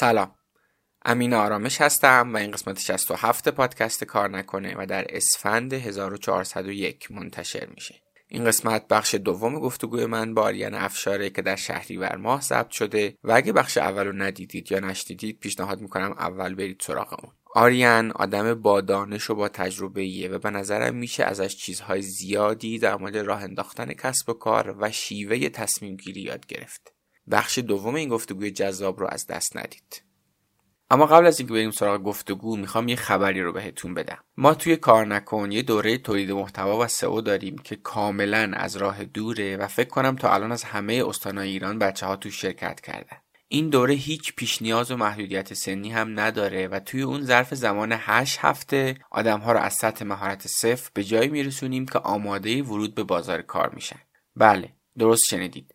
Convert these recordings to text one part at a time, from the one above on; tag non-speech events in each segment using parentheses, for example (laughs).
سلام. امین آرامش هستم و این قسمت 67 پادکست کار نکنه و در اسفند 1401 منتشر میشه. این قسمت بخش دوم گفتگوی من با آریان افشاره که در شهریور ماه ضبط شده و اگه بخش اول رو ندیدید یا نشنیدید پیشنهاد می‌کنم اول برید سراغ اون. آریان آدم با دانش و با تجربه ایه و به نظرم میشه ازش چیزهای زیادی در مورد راه انداختن کسب و کار و شیوه تصمیم گیری یاد گرفت. بخش دوم این گفتگوی جذاب رو از دست ندید. اما قبل از اینکه بریم سراغ گفتگو می‌خوام یه خبری رو بهتون بدم. ما توی کار نکن یه دوره تولید محتوا و سئو داریم که کاملا از راه دوره و فکر کنم تا الان از همه استانهای ایران بچه ها تو شرکت کردن. این دوره هیچ پیش نیاز و محدودیت سنی هم نداره و توی اون ظرف زمان 8 هفته آدم ها رو از سطح مهارت صفر به جایی میرسونیم که آماده ورود به بازار کار میشن. بله درست شنیدید.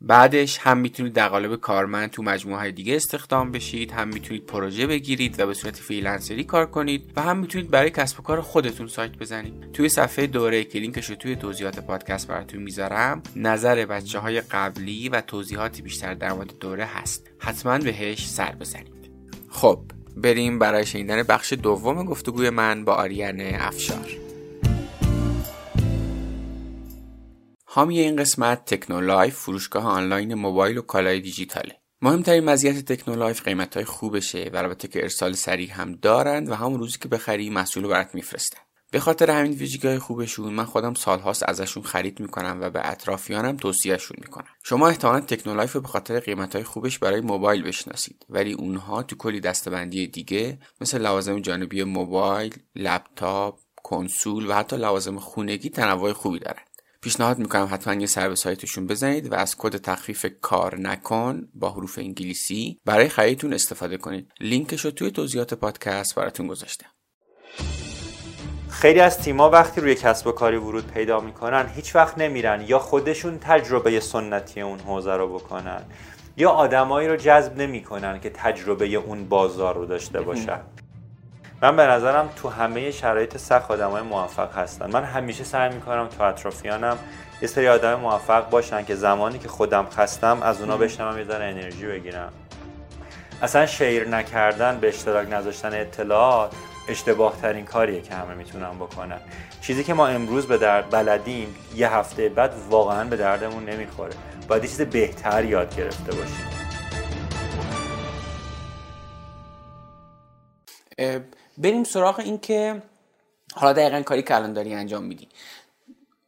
بعدش هم می‌تونید در قالب کارمند تو مجموعه های دیگه استخدام بشید هم می‌تونید پروژه بگیرید و به صورت freelancer ی کار کنید و هم می‌تونید برای کسب و کار خودتون سایت بزنید. توی صفحه دوره که لینکش رو توی توضیحات پادکست براتون می‌ذارم نظر بچه های قبلی و توضیحاتی بیشتر در مورد دوره هست. حتما بهش سر بزنید. خب بریم برای شنیدن بخش دوم گفتگوی من با آرین افشار. حامی این قسمت تکنولایف فروشگاه آنلاین موبایل و کالای دیجیتاله. مهمترین مزیت تکنولایف قیمت های خوبشه و البته که ارسال سریع هم دارند و همون روزی که بخری محصول رو برات میفرستن. به خاطر همین ویژگی خوبشون من خودم سالهاست ازشون خرید می‌کنم و به اطرافیانم توصیهشون می‌کنم. شما احتمالا تکنولایف رو به خاطر قیمت های خوبش برای موبایل بشناسید ولی اونها تو کلی دسته‌بندی دیگه مثل لوازم جانبی موبایل لپتاپ کنسول و حتی لوازم خونگی تنوع خوبی دارن. پیشنهاد می‌کنم حتما یه سر به سایتشون بزنید و از کد تخفیف کار نکن با حروف انگلیسی برای خریدتون استفاده کنید. لینکش رو توی توضیحات پادکست براتون گذاشتم. خیلی از تیما وقتی روی کسب و کاری ورود پیدا می‌کنن هیچ وقت نمیرن یا خودشون تجربه سنتی اون حوزه رو بکنن یا آدمایی رو جذب نمی‌کنن که تجربه اون بازار رو داشته باشن. من به نظرم تو همه شرایط سخت های موفق هستن. من همیشه سعی می‌کنم تو اطرافیانم یه سری آدم موفق باشن که زمانی که خودم خستم از اونا بشنوم یه ذره انرژی بگیرم. اصلا شیر نکردن به اشتراک نذاشتن اطلاعات اشتباه ترین کاریه که همه می‌تونن بکنن. چیزی که ما امروز به درد بلدیم یه هفته بعد واقعا به دردمون نمی‌خوره. باید یه چیز بهتر یاد گرفته باشیم. بریم سراغ این که حالا دقیقا کاری که الان داری انجام میدی.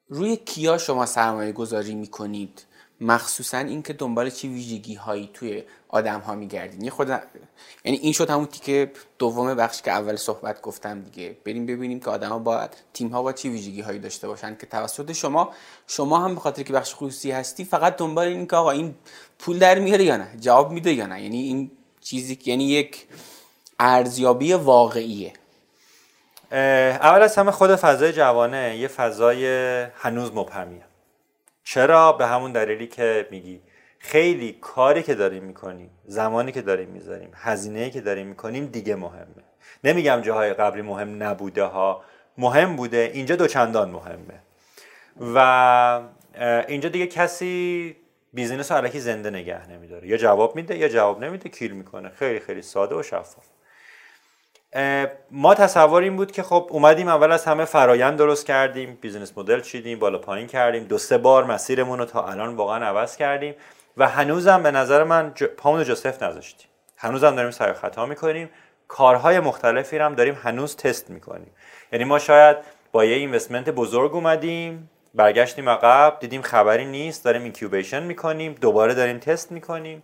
روی کیا شما سرمایه گذاری می‌کنید؟ مخصوصا اینکه دنبال چی ویژگی هایی توی آدم ها میگردین. یه خود یعنی این شد همون تیکه دوم بخش که اول صحبت گفتم دیگه. بریم ببینیم که آدما باید تیم ها با چی ویژگی هایی داشته باشن که توسط شما شما هم به خاطر که بخش خصوصی هستی فقط دنبال این که آقا این پول در میاره یا نه؟ جواب میده یا نه؟ یعنی این چیزی یعنی یک ارزیابی واقعیه. اول از همه خود فضای جوانه یه فضای هنوز مبهمیه. چرا؟ به همون دلیلی که میگی. خیلی کاری که داریم می‌کنیم زمانی که داریم می‌ذاریم هزینه که داریم می‌کنیم دیگه مهمه. نمیگم جاهای قبلی مهم نبوده ها. مهم بوده اینجا دوچندان مهمه. و اینجا دیگه کسی business رو الکی زنده نگه نمیداره. یا جواب میده یا جواب نمیده kill می‌کنه. خیلی خیلی ساده و شفاف. ما تصور این بود که خب اومدیم اول از همه فرایند درست کردیم business model چیدیم بالا پایین کردیم دو سه بار مسیرمون رو تا الان واقعا عوض کردیم و هنوزم به نظر من ج... پامون رو نذاشتیم. هنوزم داریم سعی خطا می‌کنیم. کارهای مختلفی هم داریم هنوز تست می‌کنیم. یعنی ما شاید با یه اینوستمنت بزرگ اومدیم برگشتیم عقب دیدیم خبری نیست داریم اینکیوبیشن می‌کنیم دوباره داریم تست می‌کنیم.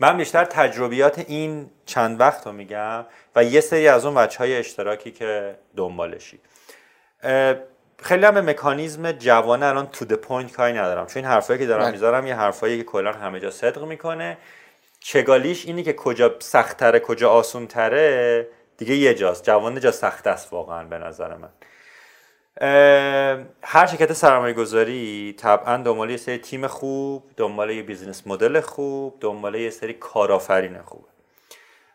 من بیشتر تجربیات این چند وقت رو میگم و یه سری از اون بچه های اشتراکی که دنبالشی. خیلی هم به مکانیزم جوانه الان to the point کاری ندارم. چون این حرفایی که دارم بله. می‌ذارم یه حرفایی که کلا همه جا صدق می‌کنه. چالش اینی که کجا سختتره کجا آسونتره دیگه یه جاست. جوانه جای سخت است واقعا به نظر من. هر شرکت سرمایه گذاری طبعا دنبال یه سری تیم خوب دنبال یه business model خوب دنبال یه سری کارآفرین خوب.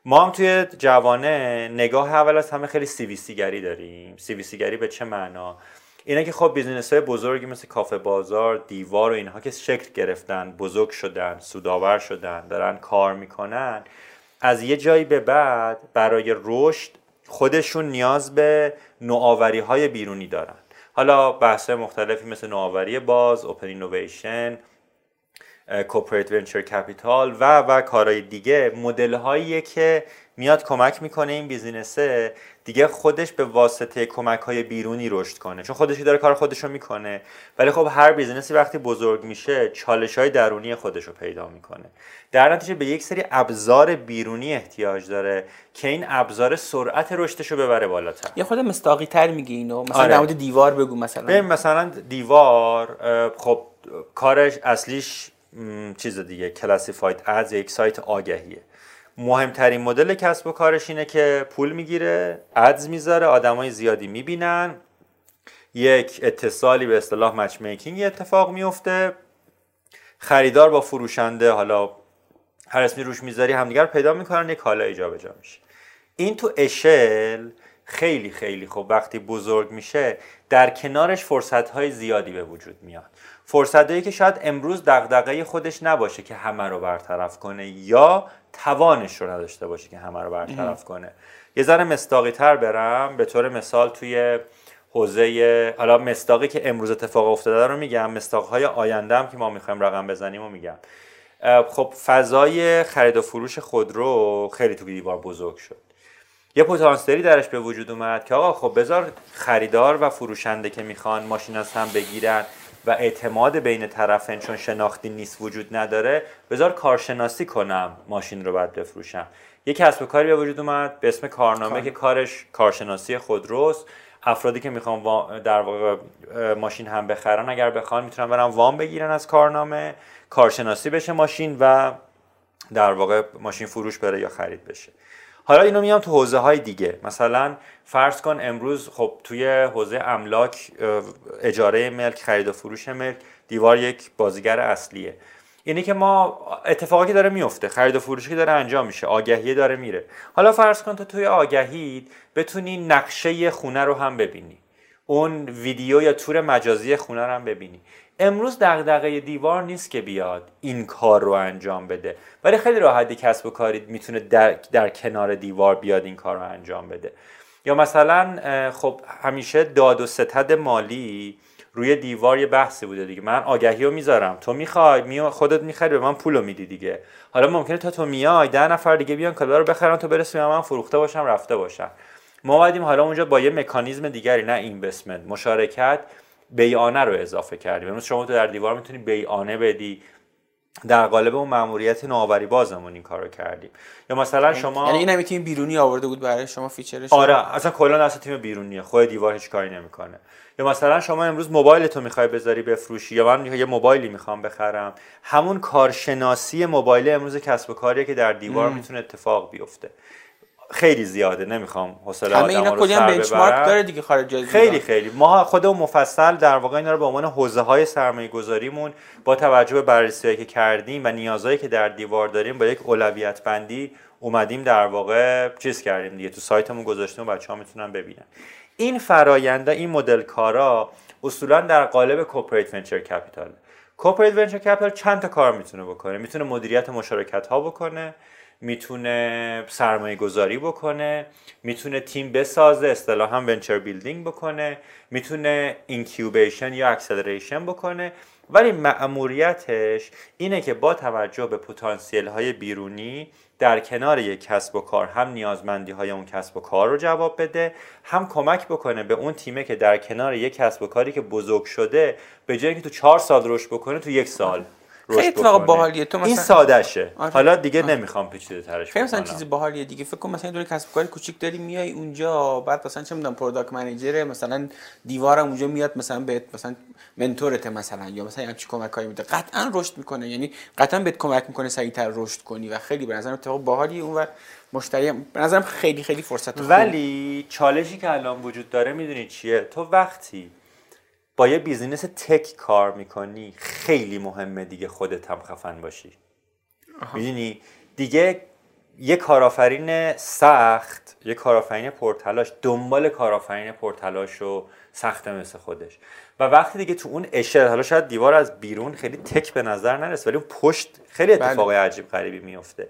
ما هم توی جوانه نگاه اول از همه خیلی CVC گری داریم. CVC گری به چه معنا؟ اینه که خب business های بزرگی مثل کافه بازار دیوار و اینها که شکل گرفتن بزرگ شدن سوداور شدن دارن کار می‌کنن از یه جایی به بعد برای رشد خودشون نیاز به نوآوری های بیرونی دارن. حالا بحث مختلفی مثل نوآوری باز open innovation corporate venture capital و و کارهای دیگه مدل هایی که میاد کمک می‌کنه این business ه دیگه خودش به واسطه کمک های بیرونی رشد کنه. چون خودشی داره کار خودش رو می‌کنه. ولی خب هر بیزینسی وقتی بزرگ میشه چالش های درونی خودش رو پیدا می‌کنه. در نتیجه به یک سری ابزار بیرونی احتیاج داره که این ابزار سرعت رشدش رو ببره بالاتر. یه خود مستاقی تر میگه اینو. مثلا آره. دیوار بگو مثلا. مثلا دیوار خب کارش اصلیش چیز دیگه کلاسیفاید از یک سایت آگهیه. مهمترین مدل کسب و کارش اینه که پول می‌گیره ادز می‌ذاره آدمای زیادی می‌بینن. یک اتصالی به اصطلاح مچ میکینگ اتفاق میفته خریدار با فروشنده حالا هر اسمی روش می‌ذاری همدیگر پیدا می‌کنن یک کالا جابجا میشه. این تو اشل خیلی خیلی خب وقتی بزرگ میشه در کنارش فرصت های زیادی به وجود میاد. فرصتهایی که شاید امروز دغدغه خودش نباشه که همه رو برطرف کنه یا توانش رو نداشته باشه که همه رو برطرف کنه. یه ذره مستاقی تر برم به طور مثال توی حوزه حالا مستاقی که امروز اتفاق افتاده رو میگم مستاقهای آینده هم که ما می‌خوایم رقم بزنیم و میگم. خب فضای خرید و فروش خودرو خیلی تو دیوار بزرگ شد. یه پتانسیلی درش به وجود اومد که آقا خب بذار خریدار و فروشنده که می‌خوان ماشین از هم بگیرن و اعتماد بین طرفین چون شناختی نیست وجود نداره بذار کارشناسی کنم ماشین رو بعد بفروشم. یه کسب و کاری به وجود اومد به اسم کارنامه که کارش کارشناسی خودروست افرادی که می‌خوان در واقع ماشین هم بخرن اگر بخوان می‌تونن برن وام بگیرن از کارنامه کارشناسی بشه ماشین و در واقع ماشین فروش بره یا خرید بشه. حالا اینو میام تو حوزه های دیگه. مثلا فرض کن امروز خب توی حوزه املاک اجاره ملک خرید و فروش ملک دیوار یک بازیگر اصلیه. اینی که ما اتفاقی داره میفته خرید و فروشی داره انجام میشه آگهی داره میره. حالا فرض کن تو توی آگهی بتونی نقشه خونه رو هم ببینی. اون ویدیو یا تور مجازی خونه رو هم ببینی. امروز دغدغه دیوار نیست که بیاد این کار رو انجام بده. ولی خیلی راحتی کسب و کاری می‌تونه در, در کنار دیوار بیاد این کار رو انجام بده. یا مثلا خب همیشه داد و ستد مالی روی دیوار یه بحثی بوده دیگه. من آگهی رو می‌ذارم. تو می‌خوای می خودت می‌خری به من پول رو میدی دیگه. حالا ممکنه تا تو میای ده نفر دیگه بیان کالا رو بخرن تو برسی من فروخته باشم رفته باشم. ما اومدیم حالا اونجا با یه مکانیزم دیگری نه اینوستمنت. مشارکت بیانه رو اضافه کردیم. امروز شما تو در دیوار می‌تونی بیانه بدی. در قالب اون ماموریت نوآوری بازمون این کارو کردیم. یا مثلا یعنی- شما یعنی این هم تیم بیرونی آورده بود برای شما فیچرش آره اصلا کلا اصلا تیم بیرونیه خود دیوار هیچ کاری نمی‌کنه. یا مثلا شما امروز موبایل تو می‌خوای بذاری بفروشی یا من یه موبایلی می‌خوام بخرم. همون کارشناسی موبایل امروز کسب و کاریه که در دیوار می‌تونه اتفاق بیفته. خیلی زیاده نمی‌خوام حوصله همه اینا کلی هم بنچمارک داره دیگه خارج خیلی خیلی. ما خودمون مفصل در واقع اینا رو به عنوان حوزه های سرمایه گذاریمون با توجه به بررسی که کردیم و نیازهایی که در دیوار داریم با یک اولویت بندی اومدیم در واقع چیز کردیم دیگه تو سایتمون گذاشتیم و بچه‌ها می‌تونن ببینن. این فراینده این مدل کارا اصولا در قالب corporate venture capital corporate venture capital چند تا کار می‌تونه بکنه؟ می‌تونه مدیریت مشارکت ها بکنه می‌تونه سرمایه گذاری بکنه می‌تونه تیم بسازه اصطلاحا venture building بکنه می‌تونه incubation یا acceleration بکنه. ولی مأموریتش اینه که با توجه به پتانسیل های بیرونی در کنار یک کسب و کار هم نیازمندی های اون کسب و کار رو جواب بده هم کمک بکنه به اون تیمه که در کنار یک کسب و کاری که بزرگ شده به جای اینکه تو چهار سال رشد بکنه تو یک سال. رشد اتفاق. باحالیه. تو این مثلا- سادهشه آره. حالا دیگه نمی‌خوام پیچیده ترش خیلی مثلا بکنم. چیز باحالیه دیگه فکر کن مثلا یه دونه کسب و کار کوچیک داری میای اونجا بعد مثلا چه می‌دونم product manager مثلا دیوارم اونجا میاد مثلا بهت مثلا منتورته مثلا یا مثلا همچین کمکایی میده قطعا رشد می‌کنه یعنی قطعا بهت کمک می‌کنه سریعتر رشد کنی و خیلی به نظرم اتفاق باحالیه اون و مشتری به نظرم خیلی خیلی فرصت خوبی. ولی چالشی که الان وجود داره می‌دونی چیه تو وقتی با یه بیزینس تک کار می‌کنی خیلی مهمه دیگه خودت هم خفن باشی. می‌دونی؟ دیگه یه کارآفرین سخت یه کارآفرین پرتلاش دنبال کارآفرین پرتلاش و سخت مثل خودش. و وقتی دیگه تو اون اشل حالا شاید دیوار از بیرون خیلی tech به نظر نرسه ولی اون پشت خیلی بله. اتفاقای عجیب غریبی میفته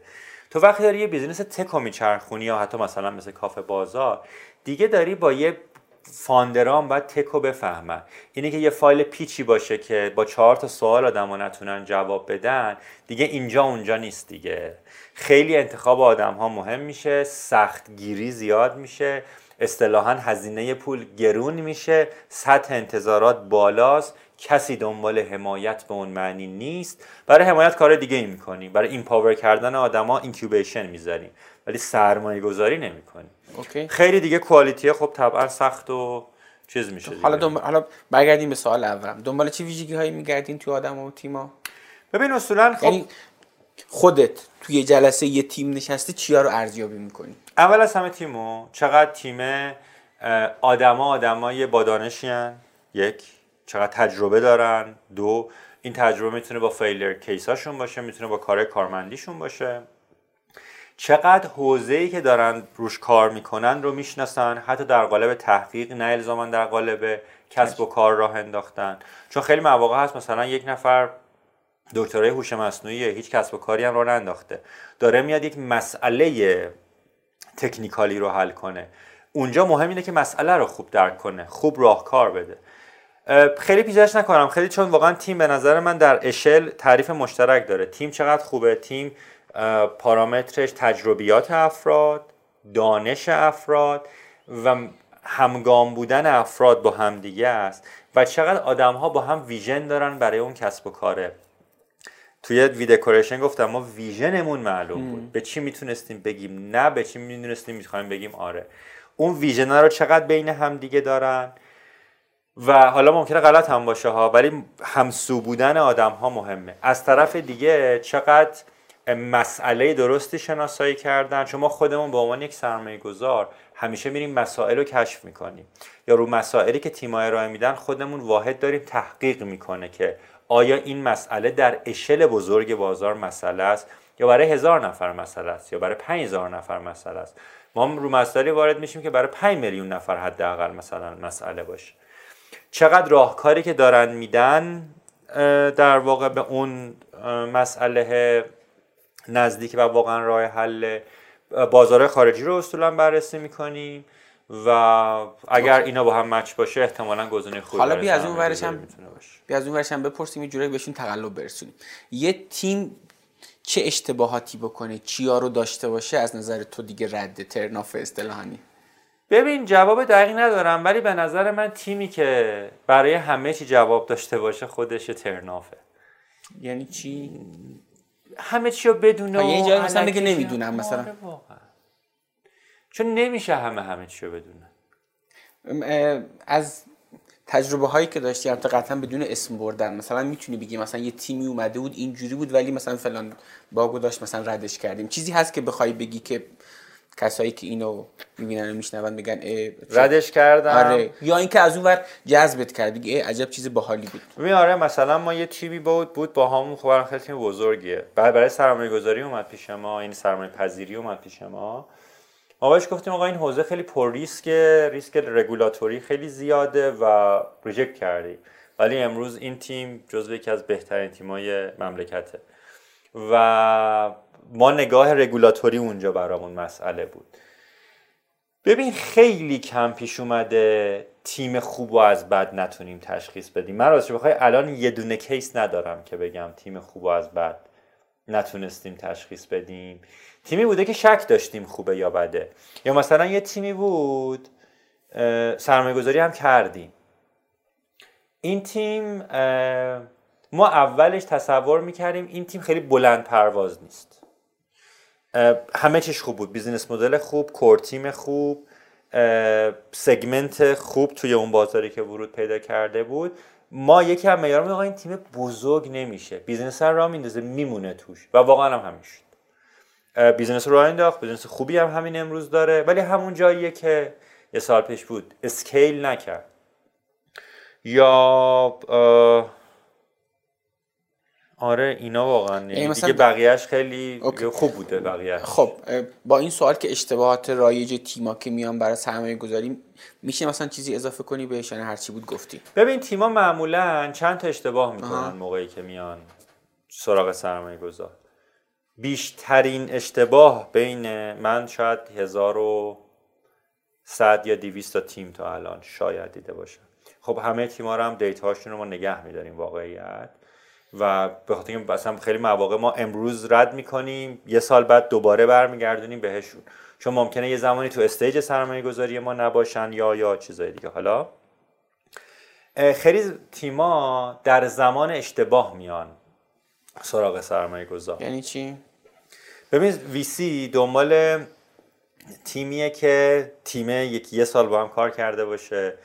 تو وقتی داری یه business tech رو میچرخونی یا حتی مثلا مثل کافه بازار دیگه داری با یه founder ان باید tech و بفهمن. اینه که یه فایل پیچی باشه که با چهار تا سوال آدم نتونن جواب بدن دیگه اینجا اونجا نیست دیگه. خیلی انتخاب آدم ها مهم میشه سخت گیری زیاد میشه اصطلاحا هزینه پول گرون میشه سطح انتظارات بالاست کسی دنبال حمایت به اون معنی نیست. برای حمایت کار دیگه ای می‌کنی برای empower کردن آدما incubation می‌ذاریم. ولی سرمایه گذاری نمی‌کنی. OK. خیلی دیگه quality خب طبعا سخت و چیز میشه. حالا دنبال حالا برگردیم به سوال اولم. دنبال چه ویژگی هایی میگردین تو آدم و تیما ببین اصولا خب یعنی خودت توی جلسه یه تیم نشستی چیا رو ارزیابی می‌کنی؟ اول از همه تیمو چقدر تیم آدما آدمای با دانشین یک چقدر تجربه دارن. دو این تجربه می‌تونه با فیلر کیساشون باشه می‌تونه با کار کارمندیشون باشه. چقدر حوزه ای که دارن روش کار می‌کنن رو می‌شناسن حتی در قالب تحقیق نه الزاما در قالب کسب و کار راه انداختن. چون خیلی مواقع هست مثلا یک نفر دکترای هوش مصنوعی هیچ کسب و کاری هم رو ننداخته. داره میاد یک مسئله تکنیکالی رو حل کنه. اونجا مهم اینه که مسئله رو خوب درک کنه خوب راهکار بده. خیلی پیچش نکنم. خیلی چون واقعا تیم به نظر من در اشل تعریف مشترک داره. تیم چقدر خوبه؟ تیم پارامترش تجربیات افراد دانش افراد و همگام بودن افراد با همدیگه است و چقدر آدم ها با هم ویژن دارن برای اون کسب و کاره. توی ویدکوریشن گفتم ما ویژنمون معلوم بود. به چی می‌تونستیم بگیم نه به چی می‌دونستیم می‌خوایم بگیم آره. اون ویژن رو چقدر بین هم دیگه دارن و حالا ممکنه غلط هم باشه ها ولی همسو بودن آدم ها مهمه. از طرف دیگه چقدر مسئله درستی شناسایی کردن. چون ما خودمون به عنوان یک سرمایه گذار همیشه میریم مسائل رو کشف می‌کنیم. یا رو مسائلی که تیم‌ها ارائه میدن خودمون واحد داریم تحقیق می‌کنه که آیا این مسئله در اشل بزرگ بازار مسئله است یا برای هزار نفر مسئله است یا برای پنج هزار نفر مسئله است. ما رو مسئله وارد میشیم که برای 5 میلیون نفر حداقل مثلا مسئله باشه. چقدر راهکاری که دارن میدن در واقع به اون مسئله نزدیک و واقعا راه حل بازار خارجی رو اصولا بررسی می‌کنیم و اگر اینا با هم مچ باشه احتمالا گزینه خوبی حالا بیا از اون ورش هم بیا از اون ورش هم بپرسیم یه جورایی بهشون تقلب برسونیم. یه تیم چه اشتباهاتی بکنه؟ چیا رو داشته باشه؟ از نظر تو دیگه رد ترناف اصطلاحانی ببین جواب دقیق ندارم ولی به نظر من تیمی که برای همه چی جواب داشته باشه خودش ترنافه یعنی چی؟ همه چی رو بدونه تا یه و جایی مثلا دیگه چی- نمی‌دونم مثلا. آره. چون نمیشه همه همه چی رو بدونن از تجربه هایی که داشتی البته قطعا بدون اسم بردن مثلا می‌تونی بگی مثلا یه تیمی اومده بود اینجوری بود ولی مثلا فلان باگو داشت مثلا ردش کردیم چیزی هست که بخوای بگی که کسایی که اینو می‌بینن و میشنون میگن ردش کردم. آره. یا اینکه از اون ور جذبت کرد اه، عجب چیز باحالی بود. ببین آره مثلا ما یه تیمی بود بود با همون خب خیلی تیم بزرگیه. بعد برای سرمایه گذاری اومد پیش ما این سرمایه پذیری اومد پیش ما. ما بهش گفتیم آقا این حوزه خیلی پر ریسکه ریسک رگولاتوری خیلی زیاده و reject کردیم ولی امروز این تیم جزو یکی از بهترین تیمای مملکته. و ما نگاه رگولاتوری اونجا برامون مسئله بود. ببین خیلی کم پیش اومده تیم خوب و از بد نتونیم تشخیص بدیم. من راستش بخوای الان یه دونه case ندارم که بگم تیم خوب و از بد نتونستیم تشخیص بدیم. تیمی بوده که شک داشتیم خوبه یا بده. یا مثلا یه تیمی بود سرمایه گذاری هم کردیم. این تیم ما اولش تصور می‌کردیم این تیم خیلی بلند پرواز نیست. همه چیش خوب بود. business model خوب core team خوب segment خوب توی اون بازاری که ورود پیدا کرده بود. ما یکی هم معیار این تیم بزرگ نمیشه. business را میندازه میمونه توش. و واقعا هم همین شد. business رو انداخت business خوبی هم همین امروز داره. ولی همون جاییه که یه سال پیش بود. scale نکرد. یا آره اینا واقعا. یعنی مثلا دیگه بقیهش خیلی خوب بوده بقیه خب با این سوال که اشتباهات رایج تیما که میان برای سرمایه گذاری میشه مثلا چیزی اضافه کنی بهش یعنی هر چی بود گفتی؟ ببین تیما معمولا چند تا اشتباه می‌کنن موقعی که میان سراغ سرمایه گذار. بیشترین اشتباه بین من شاید هزار و صد یا دیویست تا تیم تا الان شاید دیده باشم خب همه تیما رو هم دیتاشون رو ما نگه میداریم واقعیت. و به خاطر اینکه مثلا خیلی مواقع ما امروز رد می‌کنیم یه سال بعد دوباره برمیگردونیم بهشون. چون ممکنه یه زمانی تو stage سرمایه گذاری ما نباشن یا یا چیزای دیگه. حالا خیلی تیما در زمان اشتباه میان سراغ سرمایه گذار یعنی چی؟ ببین VC دنبال تیمیه که تیم یکی یه سال با هم کار کرده باشه.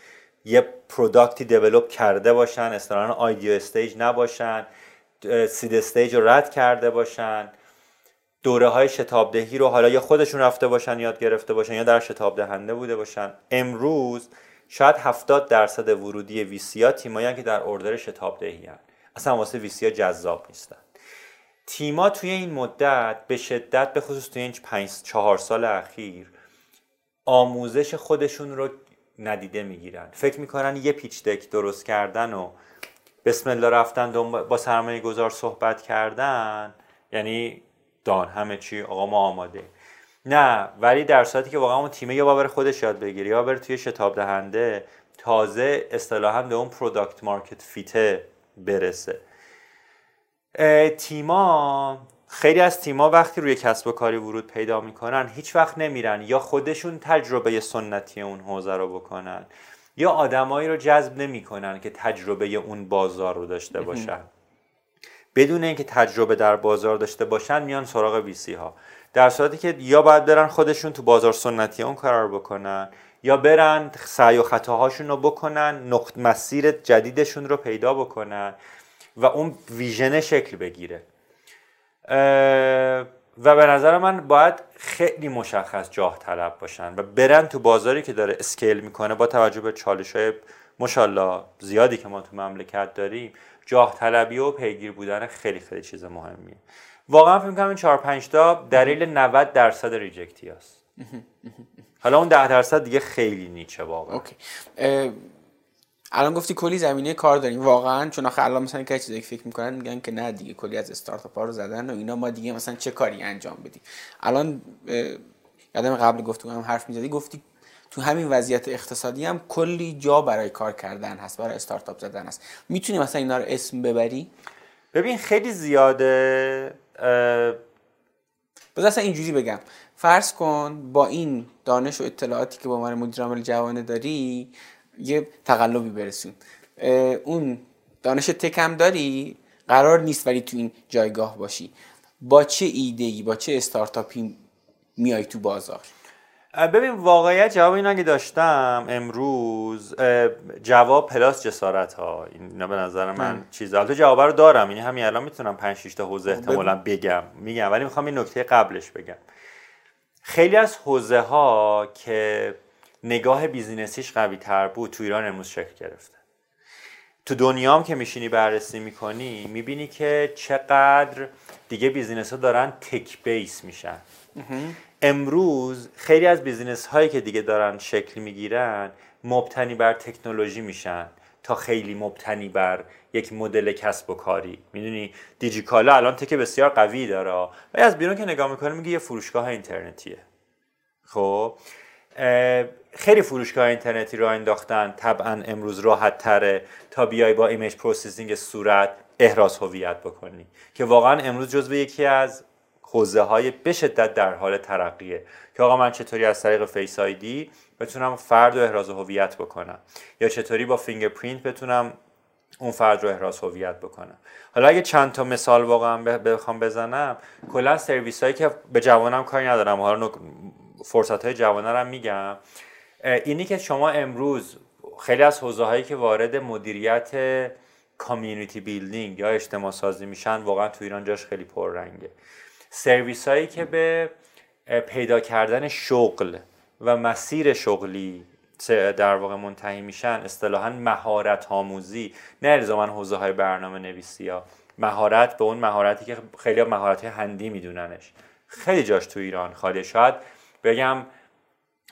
یه product ی develop کرده باشن اصطلاحا idea stage نباشن seed stage رو رد کرده باشن دوره های شتابدهی رو حالا یا خودشون رفته باشن یاد گرفته باشن یا در شتاب دهنده بوده باشن امروز شاید 70 درصد ورودی ویسیا تیمایی که در اردر شتابدهی هن. اصلا واسه ویسیا جذاب نیستن تیما توی این مدت به شدت به خصوص توی این 5 4 سال اخیر آموزش خودشون رو ندیده می‌گیرن. فکر می‌کنن یه پیچ دک درست کردن و بسم الله رفتن با سرمایه گذار صحبت کردن. یعنی done همه چی آقا ما آماده. نه ولی در صورتی که واقعا اون تیمه یا بابر خودش یاد بگیره یا بره توی شتاب دهنده تازه اصطلاحا به اون product market fit ه برسه. تیما خیلی از تیما وقتی روی کسب و کاری ورود پیدا می‌کنن هیچ وقت نمیرن. یا خودشون تجربه سنتی اون حوزه رو بکنن یا آدمایی رو جذب نمی‌کنن که تجربه اون بازار رو داشته باشن. بدون اینکه تجربه در بازار داشته باشن میان سراغ ویسی ها. در صورتی که یا باید برن خودشون تو بازار سنتی اون کار بکنن یا برن سعی و خطاهاشون رو بکنن نقط مسیر جدیدشون رو پیدا بکنن و اون ویژن شکل بگیره. و به نظر من باید خیلی مشخص جاه طلب باشن و برن تو بازاری که داره اسکیل می‌کنه. با توجه به چالش های مشالله زیادی که ما تو مملکت داریم جاه طلبی و پیگیر بودن خیلی خیلی چیز مهمیه. واقعا فکر کنم این 4 5 تا دلیل 90 درصد reject ی هست. حالا اون 10 درصد دیگه خیلی niche ه واقعا. OK. الان گفتی کلی زمینه کار داریم. واقعا چون آخه الان مثلا که چیزی فکر می‌کنن میگن که نه دیگه کلی از استارتاپ ها رو زدن و اینا ما دیگه مثلا چه کاری انجام بدیم؟ الان یادم قبل گفتگو هم حرف می‌زدی گفتی تو همین وضعیت اقتصادی هم کلی جا برای کار کردن هست برای استارتاپ زدن هست. می‌تونی مثلا اینا رو اسم ببری؟ ببین خیلی زیاده بذار اصلا اینجوری بگم. فرض کن با این دانش و اطلاعاتی که با من مدیر عامل جوانه داری یه تقلبی برسون. اون دانش تکم داری؟ قرار نیست ولی تو این جایگاه باشی. با چه ایده ای با چه استارتاپی میای تو بازار؟ ببین واقعیت جواب اینا که داشتم امروز جواب پلاس جسارت ها اینا به نظر من چیز تو جواب رو دارم یعنی همین الان می‌تونم 5 6 تا حوزه احتمالا بگم. میگم ولی می‌خوام این نکته قبلش بگم. خیلی از حوزه ها که نگاه بیزینسیش قوی تر بود تو ایران امروز شکل گرفته. تو دنیا هم که میشینی بررسی می‌کنی می‌بینی که چقدر دیگه business ها دارن tech base میشن. امروز خیلی از business هایی که دیگه دارن شکل می‌گیرن مبتنی بر تکنولوژی میشن. تا خیلی مبتنی بر یک مدل کسب و کاری. می‌دونی؟ دیجیکالا الان tech بسیار قوی داره. و از بیرون که نگاه می‌کنه میگه یه فروشگاه اینترنتیه. خب؟ خیلی فروشگاه اینترنتی را انداختن. طبعا امروز راحت تره تا بیای با image processing صورت احراز هویت بکنی که واقعا امروز جزو یکی از حوزه های به شدت در حال ترقیه. که آقا من چطوری از طریق Face ID بتونم فرد و احراز هویت بکنم؟ یا چطوری با fingerprint بتونم اون فرد رو احراز هویت بکنم؟ حالا اگه چند تا مثال واقعا بخوام بزنم کلا سرویس هایی که به جوانم کاری ندارم. حالا فرصت های جوانه رو میگم. اینی که شما امروز خیلی از حوزه هایی که وارد مدیریت کامیونیتی بیلدینگ یا اجتماع سازی میشن واقعا تو ایران جاش خیلی پررنگه. سرویس هایی که به پیدا کردن شغل و مسیر شغلی در واقع منتهی میشن اصطلاحا مهارت آموزی نه الزاما حوزه های برنامه نویسی ها مهارت به اون مهارتی که خیلی مهارت هندی میدوننش. خیلی جاش تو ایران خالی. شاید بگم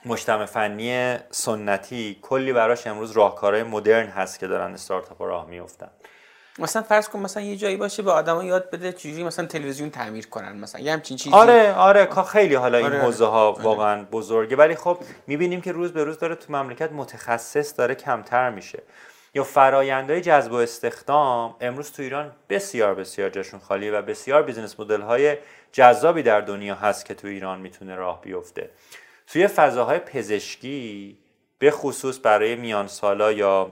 مجتمع فنی سنتی کلی براش امروز راهکارهای مدرن هست که دارن استارتاپ راه میفتن مثلا فرض کن مثلا یه جایی باشه به آدما یاد بده چجوری مثلا تلویزیون تعمیر کنن مثلا یه همچین چیزی آره آره خیلی حالا این آره. حوزه ها آره. واقعا بزرگه ولی خب می‌بینیم که روز به روز داره تو مملکت متخصص داره کمتر میشه یا فرایندهای جذب و استخدام امروز تو ایران بسیار بسیار جاشون خالیه و بسیار business model های جذابی در دنیا هست که تو ایران می‌تونه راه بیفته. توی فضاهای پزشکی به خصوص برای میان سالا یا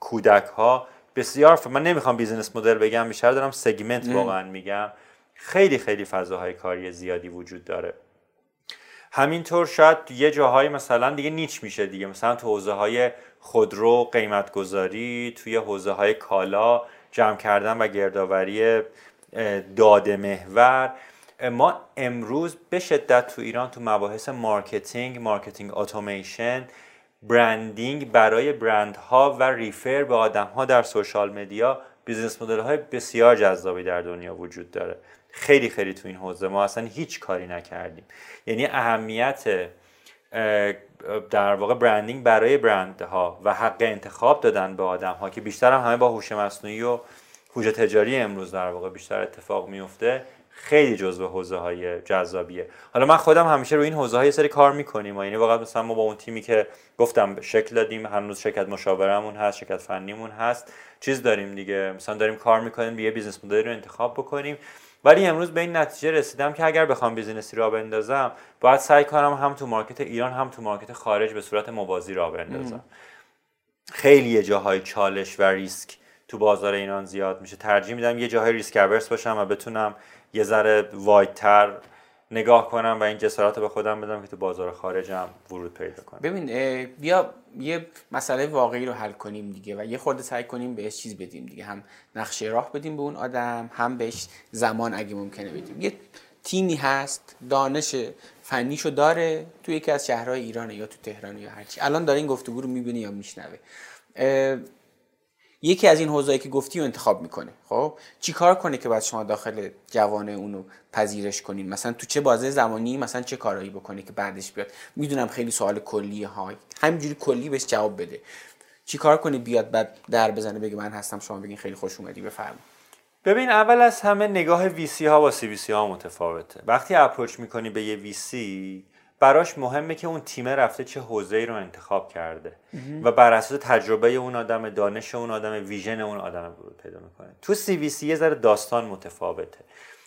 کودک ها بسیار من نمی‌خوام business model بگم بیشتر دارم segment واقعا میگم. خیلی خیلی فضاهای کاری زیادی وجود داره. همینطور شاید یه جاهای مثلا دیگه niche میشه دیگه. مثلا تو حوزه های خودرو قیمت گذاری توی حوزه های کالا جمع کردن و گردآوری داده محور. ما امروز به شدت تو ایران تو مباحث marketing marketing automation branding برای برندها و refer به آدمها در social media business model های بسیار جذابی در دنیا وجود داره. خیلی خیلی تو این حوزه ما اصلا هیچ کاری نکردیم. یعنی اهمیت در واقع branding برای برندها و حق انتخاب دادن به آدم ها که بیشتر هم همه با هوش مصنوعی و هوش تجاری امروز در واقع بیشتر اتفاق میفته خیلی جزو حوزه های جذابیه. حالا من خودم همیشه روی این حوزه ها یه سری کار می‌کنیم یعنی واقعا مثلا ما با اون تیمی که گفتم شکل دادیم هنوز شرکت مشاورمون هست شرکت فنیمون هست چیز داریم دیگه. مثلا داریم کار می‌کنیم یه business model ی رو انتخاب بکنیم. ولی امروز به این نتیجه رسیدم که اگر بخوام business ی راه بندازم باید سعی کنم هم تو market ایران هم تو market خارج به صورت موازی راه بندازم. خیلی جاهای چالش و ریسک تو بازار ایران زیاد میشه. ترجیح میدم یه جاهای ریسک باشم و بتونم یه ذره وایدتر نگاه کنم و این جسارت رو به خودم بدم که تو بازار خارجم ورود پیدا کنم. ببین بیا یه مسئله واقعی رو حل کنیم دیگه و یه خورده سعی کنیم بهش چیز بدیم دیگه. هم نقشه راه بدیم به اون آدم هم بهش زمان اگه ممکنه بدیم. یه تیمی هست دانش فنیشو داره تو یکی از شهرهای ایرانه یا تو تهران یا هرچی الان داره این گفتگو رو می‌بینه یا میشنوه. یکی از این حوزه‌ای که گفتی رو انتخاب می‌کنه خب؟ چیکار کنه که بعد شما داخل جوانه اونو پذیرش کنین؟ مثلا تو چه بازه زمانی مثلا چه کارایی بکنه که بعدش بیاد؟ می‌دونم خیلی سوال کلی ها همینجوری کلی بهش جواب بده. چیکار کنه بیاد بعد در بزنه بگه من هستم شما بگین خیلی خوش اومدی بفرمایید ببین اول از همه نگاه ویسی ها با سی وی سی ها متفاوته. وقتی اپروچ می‌کنی به یه ویسی براش مهمه که اون تیمه رفته چه ای رو انتخاب کرده. و بر اساس تجربه اون آدم دانش اون آدم ویژن اون آدم ورود پیدا می‌کنه. تو سی وی سی یه ذره داستان متفاوته.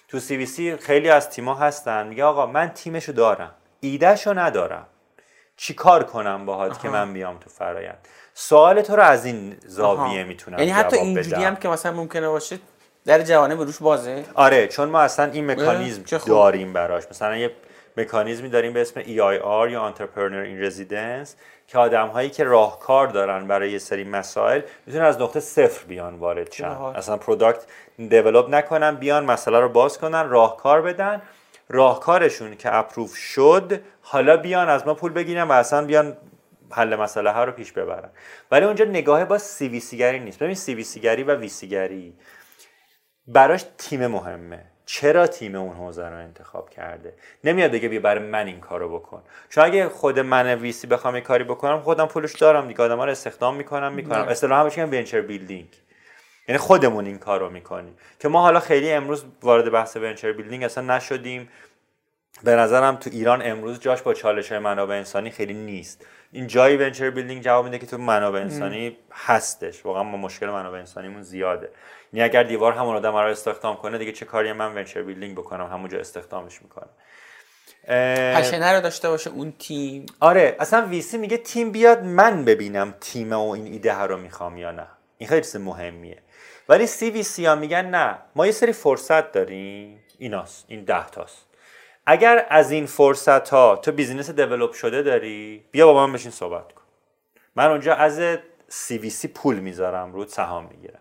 تو سی وی سی خیلی از تیما هستن. میگه آقا من تیمشو دارم. ایدهشو ندارم. چیکار کنم باهات که من بیام تو فرایند؟ سوال تو رو از این زاویه می‌تونم یعنی حتی اینجوری هم که مثلا ممکنه باشه در جوانه به روش بازه؟ آره چون ما اصلا این مکانیزم داریم براش. مثلا یه مکانیزمی داریم به اسم EIR یا Entrepreneur in Residence که آدم هایی که راهکار دارن برای یه سری مسائل می‌تونن از نقطه صفر بیان وارد شن. اصلا product develop نکنن بیان مسئله رو باز کنن راهکار بدن. راهکارشون که approve شد حالا بیان از ما پول بگیرن و اصلا بیان حل مسئله ها رو پیش ببرن. ولی اونجا نگاه با CVC گری نیست. ببین CVC گری و VC گری براش تیم مهمه. چرا تیم اون حوزه رو انتخاب کرده؟ نمیاد بگه بیا برای من این کارو بکن. چون اگه خود من VC بخوام این کارو بکنم خودم پولش دارم دیگه. آدم رو استخدام می‌کنم می‌کنم. اصطلاحا بهش میگن venture building یعنی خودمون این کارو می‌کنیم. که ما حالا خیلی امروز وارد بحث venture building اصلا نشدیم. به نظرم تو ایران امروز جاش با چالش های منابع انسانی خیلی نیست. این جایی venture building جواب میده که تو منابع انسانی هستش. واقعا ما مشکل منابع انسانیمون زیاده. یعنی اگر دیوار همون آدم رو استخدام کنه دیگه چه کاری من venture building بکنم همونجا استخدامش می‌کنم. passion ه رو داشته باشه اون تیم. آره اصلا VC میگه تیم بیاد من ببینم تیم و این ایده رو می‌خوام یا نه. این خیلی چیز مهمیه. ولی CVC ها میگن نه ما یه سری فرصت داریم. ایناست این ده تاست. اگر از این فرصت ها تو business develop شده داری بیا با من بشین صحبت کن. من اونجا از CVC پول می‌ذارم رو سهام می‌گیرم.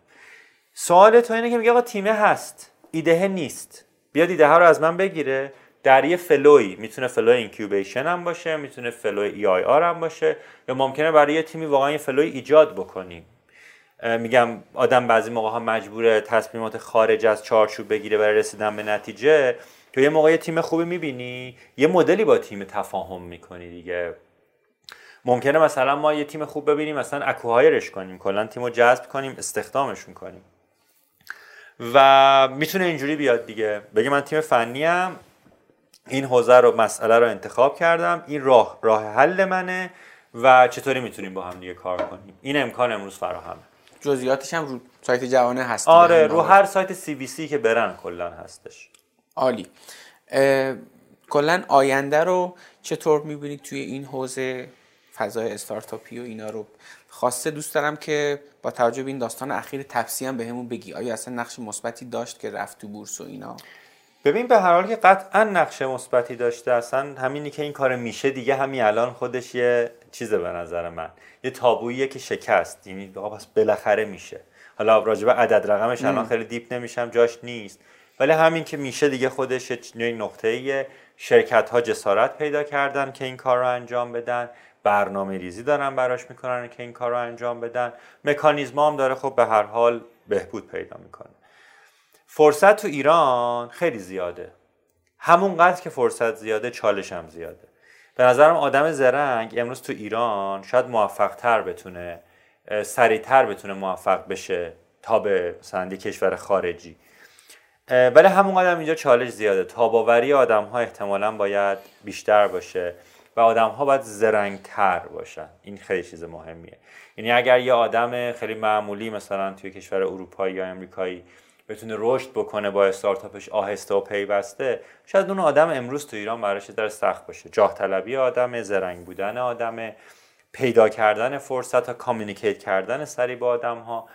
سوال تو اینه که میگه آقا تیمه هست. ایده نیست. بیاد ایده ها رو از من بگیره. در یه flow ی. می‌تونه flow ی incubation هم باشه می‌تونه flow ی EIR هم باشه. یا ممکنه برای یه تیمی واقعا یه flow ی ایجاد بکنیم. میگم آدم بعضی موقع ها مجبور تصمیمات خارج از چارچوب بگیره برای رسیدن به نتیجه. تو یه موقع یه تیم خوبی می‌بینی یه مدلی با تیم تفاهم می‌کنی دیگه. ممکنه مثلا ما یه تیم خوب ببینیم مثلا اکوهایرش کنیم. کلا تیم جذب کنیم استخدامشون کنیم و می‌تونه اینجوری بیاد دیگه. بگه من تیم فنی هم این حوزه رو مسئله رو انتخاب کردم این راه راه حل منه و چطوری می‌تونیم با هم دیگه کار کنیم. این امکان امروز فراهمه. جزئیاتش هم رو سایت جوانه هست آره رو هر سایت سی بی سی که برن کلا هستش. عالی. کلا آینده رو چطور می‌بینید توی این حوزه؟ فضای استارتاپی و اینا رو خواسته دوست دارم که با توجه به این داستان اخیر تپسی هم بهمون به بگی. آیا اصلا نقش مثبتی داشت که رفت تو بورس و اینا؟ ببین به هر حال که قطعا نقش مثبتی داشته. اصلا همینی که این کار میشه دیگه همین الان خودش یه چیزه به نظر من. یه تابوییه که شکست. یعنی بس بالاخره میشه. حالا راجع به عدد رقمش الان خیلی دیپ نمیشم جاش نیست. ولی همین که میشه دیگه خودش یه نقطه شرکت ها جسارت پیدا کردن که این کار رو انجام بدن. برنامه ریزی دارن براش می‌کنن که این کار رو انجام بدن. مکانیزم هم داره خب به هر حال بهبود پیدا می‌کنه. فرصت تو ایران خیلی زیاده. همونقدر که فرصت زیاده چالش هم زیاده. به نظرم آدم زرنگ امروز تو ایران شاید موفق تر بتونه سریعتر بتونه موفق بشه تا به مثلا کشور خارجی. ولی همون قدم اینجا چالش زیاده. تاباوری آدم ها احتمالا باید بیشتر باشه. و آدم ها باید زرنگ تر باشن. این خیلی چیز مهمیه. یعنی اگر یه آدم خیلی معمولی مثلا توی کشور اروپایی یا امریکایی بتونه رشد بکنه با استارتاپش آهسته و پیوسته شاید اون آدم امروز تو ایران براش در سخت باشه. جاه طلبی آدم زرنگ بودن آدم پیدا کردن فرصت تا communicate کردن سری با آدم ها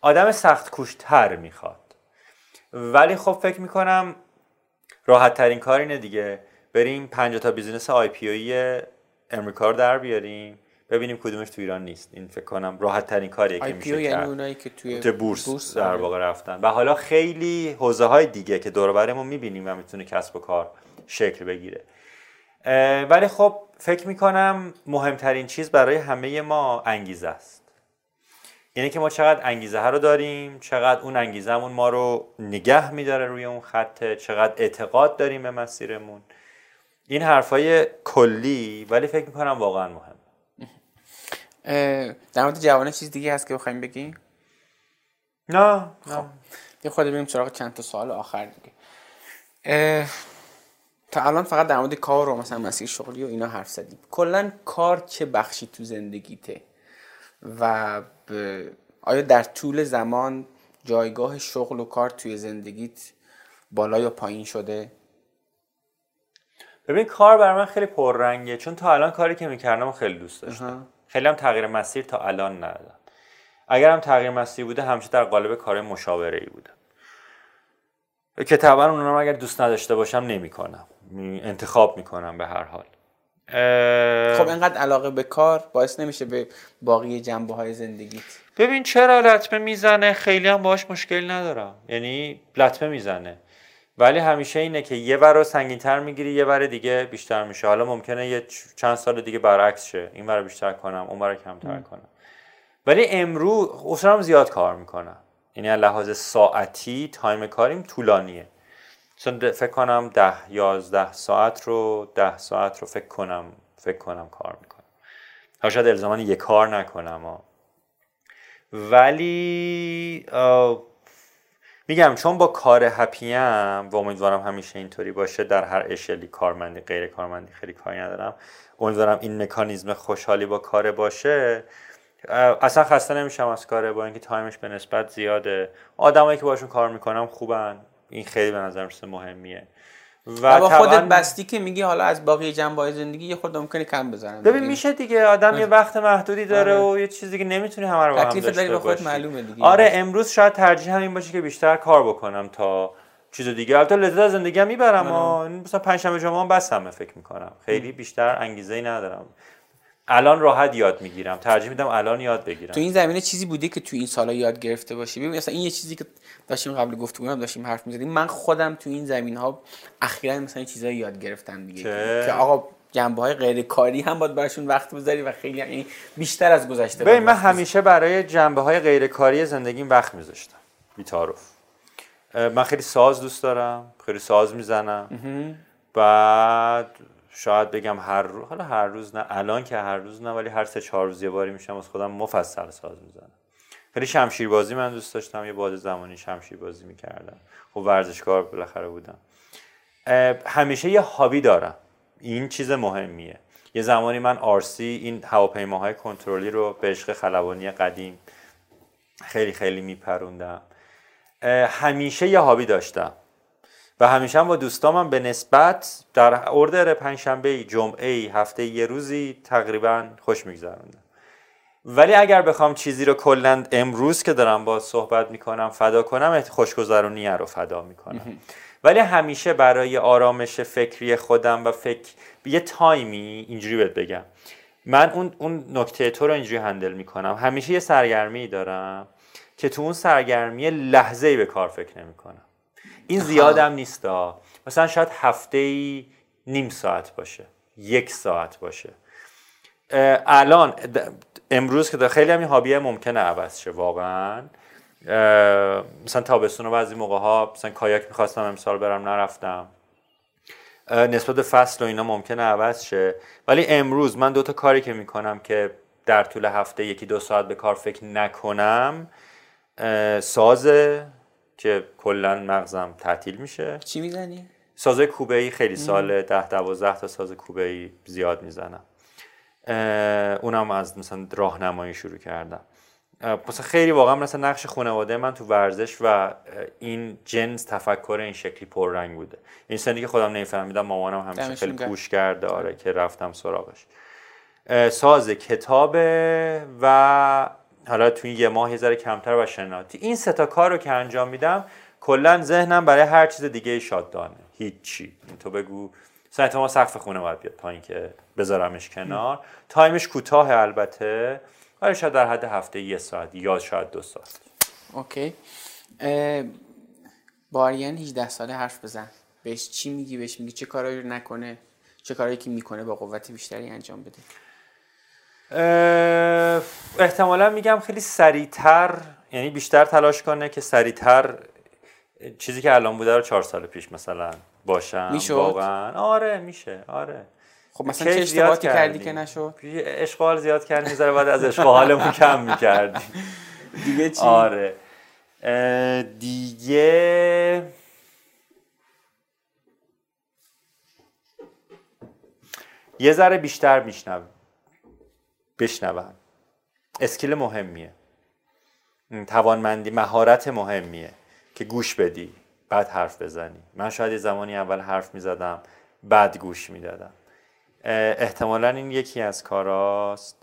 آدم سخت کوشتر می‌خواد. ولی خب فکر می‌کنم راحت ترین کار اینه دیگه. بریم 50 تا business IPO امریکا رو در بیاریم. ببینیم کدومش تو ایران نیست. این فکر کنم راحت ترین کاریه که میشه یعنی اونایی که توی بورس, بورس در آره. واقع رفتن. و حالا خیلی حوزه های دیگه که دور برمون می‌بینیم و می‌تونه کسب و کار شکل بگیره. ولی خب فکر می‌کنم مهمترین چیز برای همه ما انگیزه است. یعنی که ما چقدر انگیزه ها رو داریم چقدر اون انگیزهمون ما رو نگه میداره روی اون خطه چقدر اعتقاد داریم به مسیرمون. این حرفای کلی ولی فکر می‌کنم واقعا مهم. در مورد جوانه چیز دیگه هست که بخوایم بگیم؟ نه خب یه خود بریم سراغ چند تا سوال آخر دیگه. تا الان فقط در مورد کار و مثلا مسیر شغلی و اینا حرف زدیم. کلا کار چه بخشی تو زندگیته؟ و آیا در طول زمان جایگاه شغل و کار توی زندگیت بالا یا پایین شده؟ ببین کار برای من خیلی پررنگه چون تا الان کاری که می‌کردم خیلی دوست داشتم. خیلی هم تغییر مسیر تا الان ندادم. اگر هم تغییر مسیر بوده همیشه در قالب کار مشاوره ای بوده. که طبعا اونم اگر دوست نداشته باشم نمی‌کنم. انتخاب می‌کنم به هر حال. خب اینقدر علاقه به کار باعث نمیشه به باقی جنبه های زندگیت. ببین چرا لطمه می‌زنه؟ خیلی هم باش مشکل ندارم. یعنی لطمه می‌زنه. ولی همیشه اینه که یه ور رو سنگینتر می‌گیری یه ور دیگه بیشتر میشه. حالا ممکنه یه چند سال دیگه برعکس شه. این ور بیشتر کنم اون ور کمتر کنم. ولی امروز اصلا زیاد کار می‌کنم یعنی لحاظ ساعتی تایم کاریم طولانیه. چون فکر کنم ده یازده ساعت رو ده ساعت رو فکر کنم فکر کنم کار می‌کنم. ها شاید الزامان یه کار نکنم ولی میگم چون با کار هپیم و امیدوارم همیشه اینطوری باشه در هر اشلی کارمندی غیر کارمندی خیلی کاری ندارم. امیدوارم این مکانیزم خوشحالی با کار باشه. اصلا خسته نمیشم از کاره با اینکه تایمش به نسبت زیاده. آدمایی که باشون کار می‌کنم خوبن. این خیلی به نظر مهمیه. و با خودت بستی که میگی حالا از باقی جنبه زندگی یه خود ممکنه کم بزنم. ببین میشه دیگه آدم یه وقت محدودی داره آره. و یه چیزی که نمی‌تونی همه رو با هم داشته به خودت معلومه دیگه. آره امروز شاید ترجیح همین باشه که بیشتر کار بکنم تا چیز دیگه. البته لذت از زندگی هم می‌برم آره. مثلا پنجشنبه جمعه هم بسمه فکر می‌کنم. خیلی بیشتر انگیزه ای ندارم. الان راحت یاد می‌گیرم. ترجیح میدم الان یاد بگیرم. تو این زمینه چیزی بوده که تو این سالا یاد گرفته باشی؟ ببین مثلا این یه چیزی که داشتیم قبل گفتگو هم داشتیم حرف می‌زدیم. من خودم تو این زمین ها اخیرا مثلا چیزایی یاد گرفتم دیگه. که آقا جنبه های غیر کاری هم باید براشون وقت بذاری و خیلی یعنی بیشتر از گذشته ببین من همیشه برای جنبه های غیر کاری زندگیم وقت میذاشتم. بی‌تعارف من خیلی ساز دوست دارم خیلی ساز می‌زنم. بعد شاید بگم هر روز حالا هر روز نه الان که هر روز نه ولی هر سه چهار روز یه باری میشم از خودم مفصل ساز می‌زنم. خیلی شمشیر بازی من دوست داشتم یه باد زمانی شمشیر بازی می‌کردم. خب ورزشکار بالاخره بودم. همیشه یه هابی دارم. این چیز مهمیه. یه زمانی من آرسی این هواپیماهای کنترلی رو به عشق خلبانی قدیم خیلی خیلی میپروندم. همیشه یه هابی داشتم. و همیشه هم با دوستامم به نسبت در اردر پنجشنبه جمعه هفته یه روزی تقریبا خوش میگذروندم ولی اگر بخوام چیزی رو کلا امروز که دارم با صحبت می‌کنم فدا کنم خوشگذرونیه رو فدا می‌کنم. ولی همیشه برای آرامش فکری خودم و فکر یه تایمی اینجوری بهت بگم. من اون اون نکته تو رو اینجوری هندل می‌کنم. همیشه یه سرگرمی دارم که تو اون سرگرمی لحظه ای به کار فکر نمی‌کنم. این زیادم نیست مثلا شاید هفته ای نیم ساعت باشه. یک ساعت باشه. الان امروز که خیلی هم این هابیه ممکنه عوض شه واقعا. مثلا تابستون و بعضی موقع ها مثلا کایاک می‌خواستم امسال برم نرفتم. نسبت به فصل و اینا ممکنه عوض شه. ولی امروز من دوتا کاری که می‌کنم که در طول هفته یکی دو ساعت به کار فکر نکنم سازه. که کلا مغزم تعطیل میشه. چی می‌زنی؟ سازه کوبه ای خیلی سال ده دوازده تا ساز کوبه ای زیاد می‌زنم. اونم از مثلا راهنمایی شروع کردم. مثلا خیلی واقعا مثلا نقش خانواده من تو ورزش و این جنس تفکر این شکلی پررنگ بوده. این سنی که خودم نمیفهمیدم مامانم همیشه خیلی پوش کرده. آره که رفتم سراغش. ساز کتابه و حالا توی یه ماه یه ذره کمتر و شناتی این سه تا کار رو که انجام میدم کلا ذهنم برای هر چیز دیگه شاد دانه هیچی تو بگو. مثلا ما سقف خونه باید بیاد پایین که بذارمش کنار. تایمش کوتاه البته. آره شاید در حد هفته یه ساعت یا شاید دو ساعت. اوکی. باریان 18 ساله حرف بزن. بهش چی میگی؟ بهش میگی چه کارایی رو نکنه؟ چه کارایی که می‌کنه با قوت بیشتری انجام بده؟ احتمالا میگم خیلی سریعتر یعنی بیشتر تلاش کنه که سریعتر چیزی که الان بوده رو چهار سال پیش مثلا باشم. می‌شد؟ واقعا. آره میشه. آره. خب مثلا چه اشتباهاتی کردی که نشد؟ اشغال زیاد کردی می‌ذاره بعد از اشغالمون کم می‌کردی (laughs) دیگه چی؟ آره. دیگه یه ذره بیشتر میشنوم بشنوم اسکیل مهمیه. توانمندی مهارت مهمیه که گوش بدی بعد حرف بزنی. من شاید یه زمانی اول حرف می‌زدم بعد گوش می‌دادم. احتمالا این یکی از کاراست.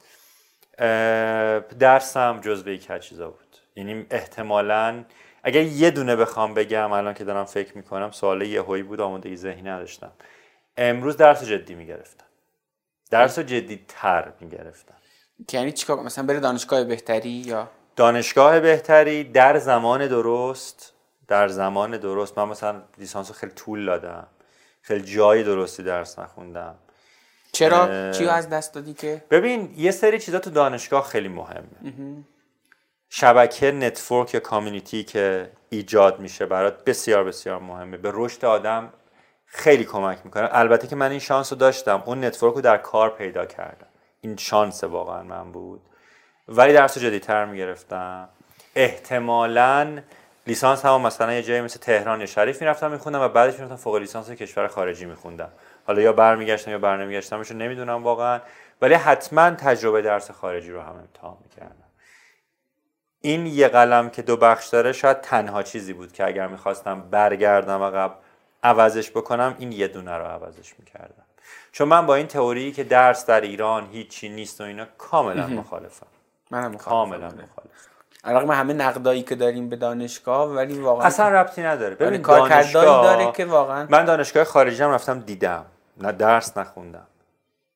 درسم جزو یک چیزا بود. یعنی احتمالا اگر یه دونه بخوام بگم الان که دارم فکر می‌کنم سوال هایی بود آمادگی ذهنی نداشتم. امروز درس جدی می‌گرفتم. درس جدی تر می‌گرفتم. که یعنی چیکار مثلا بره دانشگاه بهتری یا؟ دانشگاه بهتری در زمان درست در زمان درست. من مثلا لیسانس خیلی طول دادم. خیلی جای درستی درس نخوندم. چرا؟ چی از دست دادی که؟ ببین یه سری چیزا تو دانشگاه خیلی مهمه. شبکه نتورک یا کامیونیتی که ایجاد میشه برات بسیار بسیار مهمه. به رشد آدم خیلی کمک می‌کنه. البته که من این شانس رو داشتم. اون network رو در کار پیدا کردم. این شانس واقعا من بود. ولی درس جدیتر می‌گرفتم. احتمالا لیسانس هم مثلا یه جایی مثل تهران یا شریف می‌رفتم میخوندم و بعدش می‌رفتم فوق لیسانس کشور خارجی میخوندم. حالا یا برمیگشتم یا برنمیگشتمش نمی‌دونم واقعا. ولی حتما تجربه درس خارجی رو هم امتحان می‌کردم. این یه قلم که دو بخش داره شاید تنها چیزی بود که اگر می‌خواستم برگردم عقب عوضش بکنم این یه دونه رو عوضش می‌کردم. چون من با این تئوری که درس در ایران هیچی نیست و اینا کاملا مخالفم. منم کاملا مخالفم. علاقه همه نقدایی که داریم به دانشگاه ولی واقعا اصلا ربطی نداره. ببین کارکردایی داره که واقعا من دانشگاه خارجی هم رفتم دیدم. نه درس نخوندم.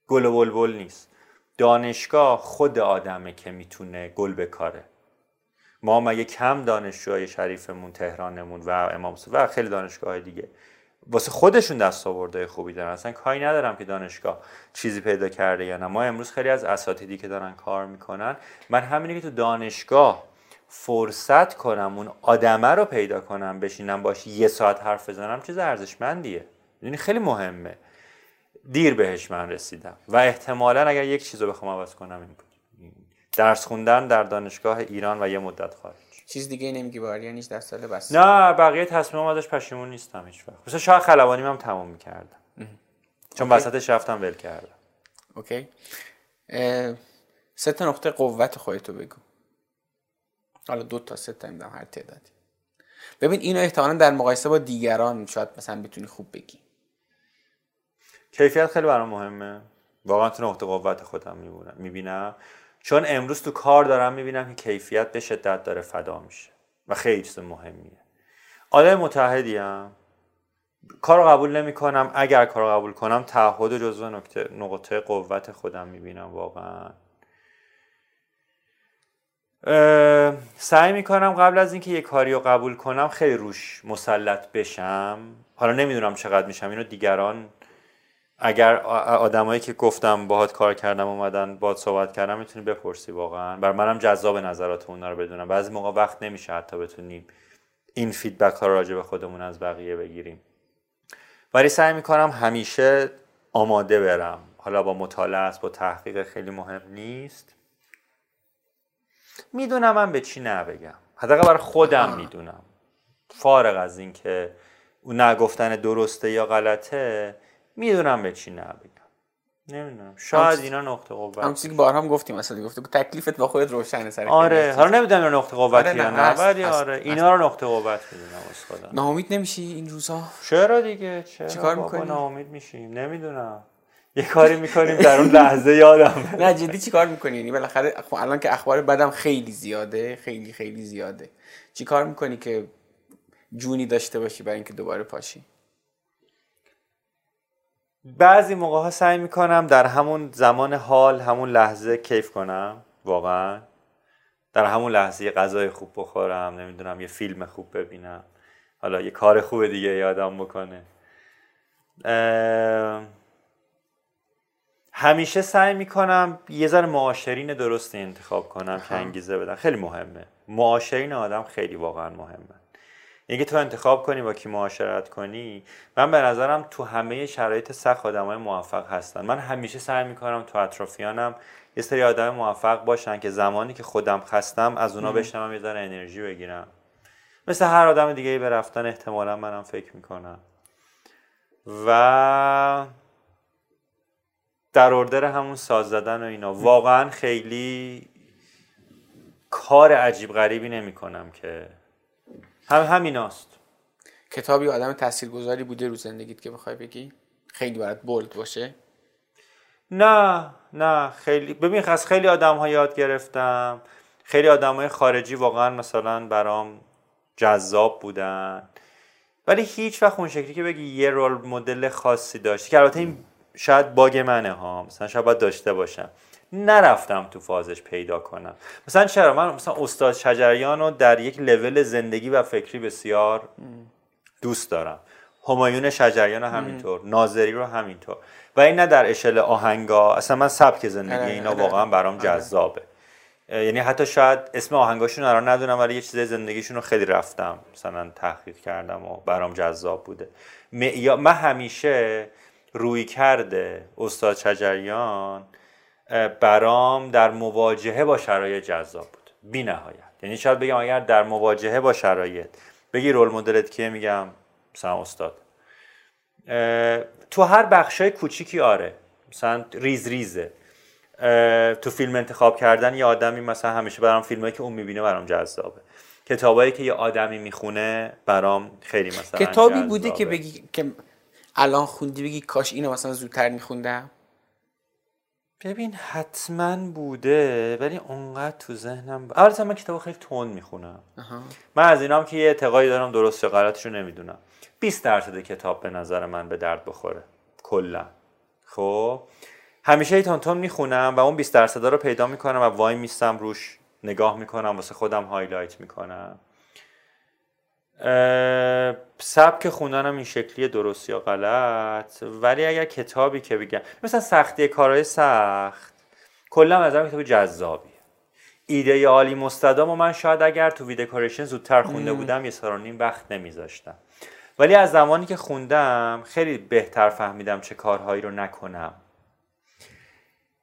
گل و بلبل نیست. دانشگاه خود آدمه که می‌تونه گل بکاره. ما مگه کم دانشجوهای شریفمون تهرانمون و امام و خیلی دانشگاه دیگه. واسه خودشون دست آورده خوبی دارن. اصلا کاری ندارم که دانشگاه چیزی پیدا کرده یا نه. ما امروز خیلی از اساتیدی که دارن کار می‌کنن من همینه که تو دانشگاه فرصت کنم اون آدمه رو پیدا کنم بشینم باش یه ساعت حرف بزنم چیز ارزشمندیه. یعنی خیلی مهمه. دیر بهش من رسیدم. و احتمالا اگر یک چیز رو بخوام عوض کنم این بود. درس خوندن در دانشگاه ایران و یه مدت خارج چیز دیگه نمیگی بار یعنی در سال بس. نه بقیه تصمیم ازش پشیمون نیستم هیچ وقت. مثلا شاید خلبانی هم تموم می‌کردم. چون وسطش رفتم ول کردم. اوکی. سه تا نقطه قوت خودتو بگو. حالا دو تا سه تا نمی‌دونم هر تعدادی. ببین اینو احتمالا در مقایسه با دیگران شاید مثلا بتونی خوب بگی. کیفیت خیلی برام مهمه. واقعا تو نقطه قوت خودم می‌بینم. چون امروز تو کار دارم می‌بینم که کیفیت به شدت داره فدا میشه و خیلی چیز مهمیه. آدم متحدی هم کار قبول نمی کنم اگر کار قبول کنم تعهد جزو نقطه, نقطه قوت خودم می‌بینم واقعا. سعی می‌کنم قبل از اینکه یه کاری رو قبول کنم خیلی روش مسلط بشم. حالا نمی‌دونم چقدر میشم. اینو دیگران اگر آدمایی که گفتم باهات کار کردم اومدن باهات صحبت کردم می‌تونی بپرسی واقعا. بر منم جذاب نظرات اونا رو بدونم. بعضی موقع وقت نمیشه حتی بتونیم این فیدبک ها رو راجع به خودمون از بقیه بگیریم. ولی سعی می‌کنم همیشه آماده برم. حالا با مطالعه است با تحقیق خیلی مهم نیست. می‌دونم من به چی نبگم. حداقل برای خودم می‌دونم. فارغ از اینکه اون نگفتن درسته یا غلطه می‌دونم به چی نبگم نمی‌دونم. شاید اینا نقطه قوت هم چیزی که بارها هم گفتیم مثلا گفته تکلیفت با خودت روشنه سر آره. حالا نمی‌دونم اینا نقطه قوت آره یا نه ولی آره اینا رو نقطه قوت می‌دونم خدا. ناامید نمیشی این روزا؟ چرا دیگه؟ چرا چیکار می‌کنی؟ ناامید میشیم؟ نمی‌دونم. یه کاری می‌کنیم در اون لحظه یادم (laughs) نه جدی چی کار می‌کنی؟ یعنی بالاخره خب الان که اخبار بدم خیلی زیاده خیلی خیلی زیاده. چی کار می‌کنی که جونی داشته باشی برای اینکه دوباره پاشی؟ بعضی موقع ها سعی می‌کنم در همون زمان حال همون لحظه کیف کنم واقعا. در همون لحظه یه غذای خوب بخورم نمی‌دونم یه فیلم خوب ببینم. حالا یه کار خوب دیگه یادم بکنه. همیشه سعی می‌کنم یه ذره معاشرین درستی انتخاب کنم که انگیزه بدن. خیلی مهمه. معاشرین آدم خیلی واقعا مهمه. اینکه تو انتخاب کنی با کی معاشرت کنی. من به نظرم تو همه شرایط سخت آدمای موفق هستن. من همیشه سعی می‌کنم تو اطرافیانم یه سری آدم موفق باشن که زمانی که خودم خستم از اونا بشنوم یه ذره انرژی بگیرم. مثل هر آدم دیگه ای به رفتن احتمالا منم فکر می‌کنم. و در اردر همون ساز زدن و اینا واقعا خیلی کار عجیب غریبی نمی کنم که هم همیناست. کتابی آدم تاثیرگذاری بوده رو زندگیت که بخوای بگی؟ خیلی برات بولد باشه؟ نه نه خیلی. ببین از خیلی آدم ها یاد گرفتم. خیلی آدم های خارجی واقعا مثلا برام جذاب بودن. ولی هیچ وقت اون شکلی که بگی یه رول مدل خاصی داشتی که البته این شاید باگ منه ها. مثلا شاید باید داشته باشم. نرفتم تو فازش پیدا کنم. مثلا چرا؟ من مثلا استاد شجریان رو در یک لول زندگی و فکری بسیار دوست دارم. همایون شجریان رو همینطور ناظری رو همینطور. و این نه در اشل آهنگا اصلا من سبک زندگی آره، اینا آره. واقعا برام آره. جذابه. یعنی حتی شاید اسم آهنگاشون رو ندونم ولی یه چیز زندگیشون رو خیلی رفتم مثلا تحقیق کردم و برام جذاب بوده. من همیشه روی کرده استاد شجریان برام در مواجهه با شرایط جذاب بود. بی نهایت. یعنی شاید بگم اگر در مواجهه با شرایط بگی رول مدلت کیه میگم مثلا استاد. تو هر بخشای کوچیکی آره. مثلا ریز ریزه. تو فیلم انتخاب کردن یه آدمی مثلا همیشه برام فیلمایی که اون می‌بینه برام جذابه. کتابایی که یه آدمی می‌خونه برام خیلی مثلا کتابی بوده جذابه. که بگی که الان خوندی بگی کاش اینو مثلا زودتر میخوندم؟ ببین حتما بوده ولی اونقدر تو ذهنم ب... البته من کتاب خیلی تند می‌خونم. من از اینام که یه اعتقادی دارم درست یا غلطش رو نمی‌دونم. 20 درصد کتاب به نظر من به درد بخوره. کلا. خب؟ همیشه ای تون تون می‌خونم و اون 20 درصد رو پیدا می‌کنم و وای میستم روش نگاه می‌کنم واسه خودم هایلایت می‌کنم. سبک خوندنم این شکلی درست یا غلط؟ ولی اگر کتابی که بگم مثلا سختی کارهای سخت کلا از کتاب جذابی ایده عالی مستدام و من شاید اگر تو ویدکوریشن زودتر خونده بودم یه سال نیم وقت نمیذاشتم. ولی از زمانی که خوندم خیلی بهتر فهمیدم چه کارهایی رو نکنم.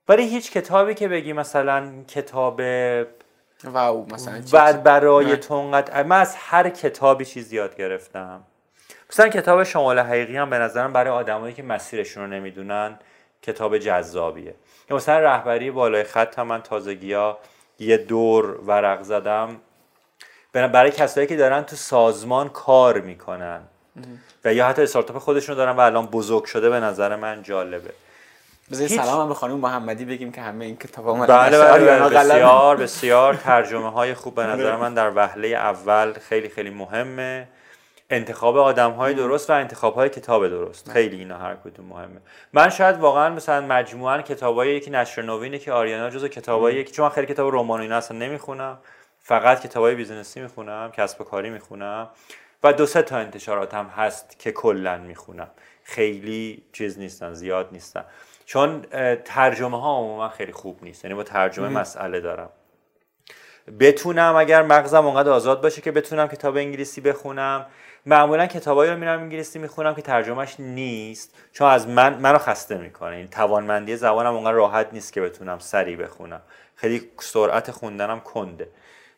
ولی هیچ کتابی که بگی مثلا کتاب واو مثلا بعد برای انقدر من از هر کتابی چیز یاد گرفتم. مثلا کتاب شمال حقیقی هم به نظرم برای آدمایی که مسیرشون رو نمی‌دونن کتاب جذابیه. یا مثلا رهبری بالای خط هم من تازگی ها یه دور ورق زدم. برای کسایی که دارن تو سازمان کار می‌کنن. و یا حتی استارتاپ خودشون دارن و الان بزرگ شده به نظر من جالبه. بذار هیچ- سلام هم به خانم محمدی بگیم که همه این کتاب ها بله بله, بله. بسیار بسیار. (laughs) ترجمه های خوب به نظر من در وهله اول خیلی خیلی مهمه. انتخاب آدم های درست و انتخاب های کتاب درست. خیلی اینا هر کدوم مهمه. من شاید واقعا مثلا مجموعا کتابای یکی نشر نوینه که آریانا جزو کتابایی که چون من خیلی کتاب رمان اینا اصلا نمی‌خونم. فقط کتابای business ی می‌خونم کسب و کاری می‌خونم و دو سه تا انتشاراتم هست که کلا می‌خونم. خیلی چیز نیستن زیاد نیستن. چون ترجمه ها عموما خیلی خوب نیست. یعنی با ترجمه مسئله دارم. بتونم اگر مغزم اونقدر آزاد باشه که بتونم کتاب انگلیسی بخونم. معمولا کتابایی رو میرم انگلیسی می‌خونم که ترجمهش نیست. چون از من منو خسته می‌کنه. این توانمندی زبانم اونقدر راحت نیست که بتونم سریع بخونم. خیلی سرعت خوندنم کنده.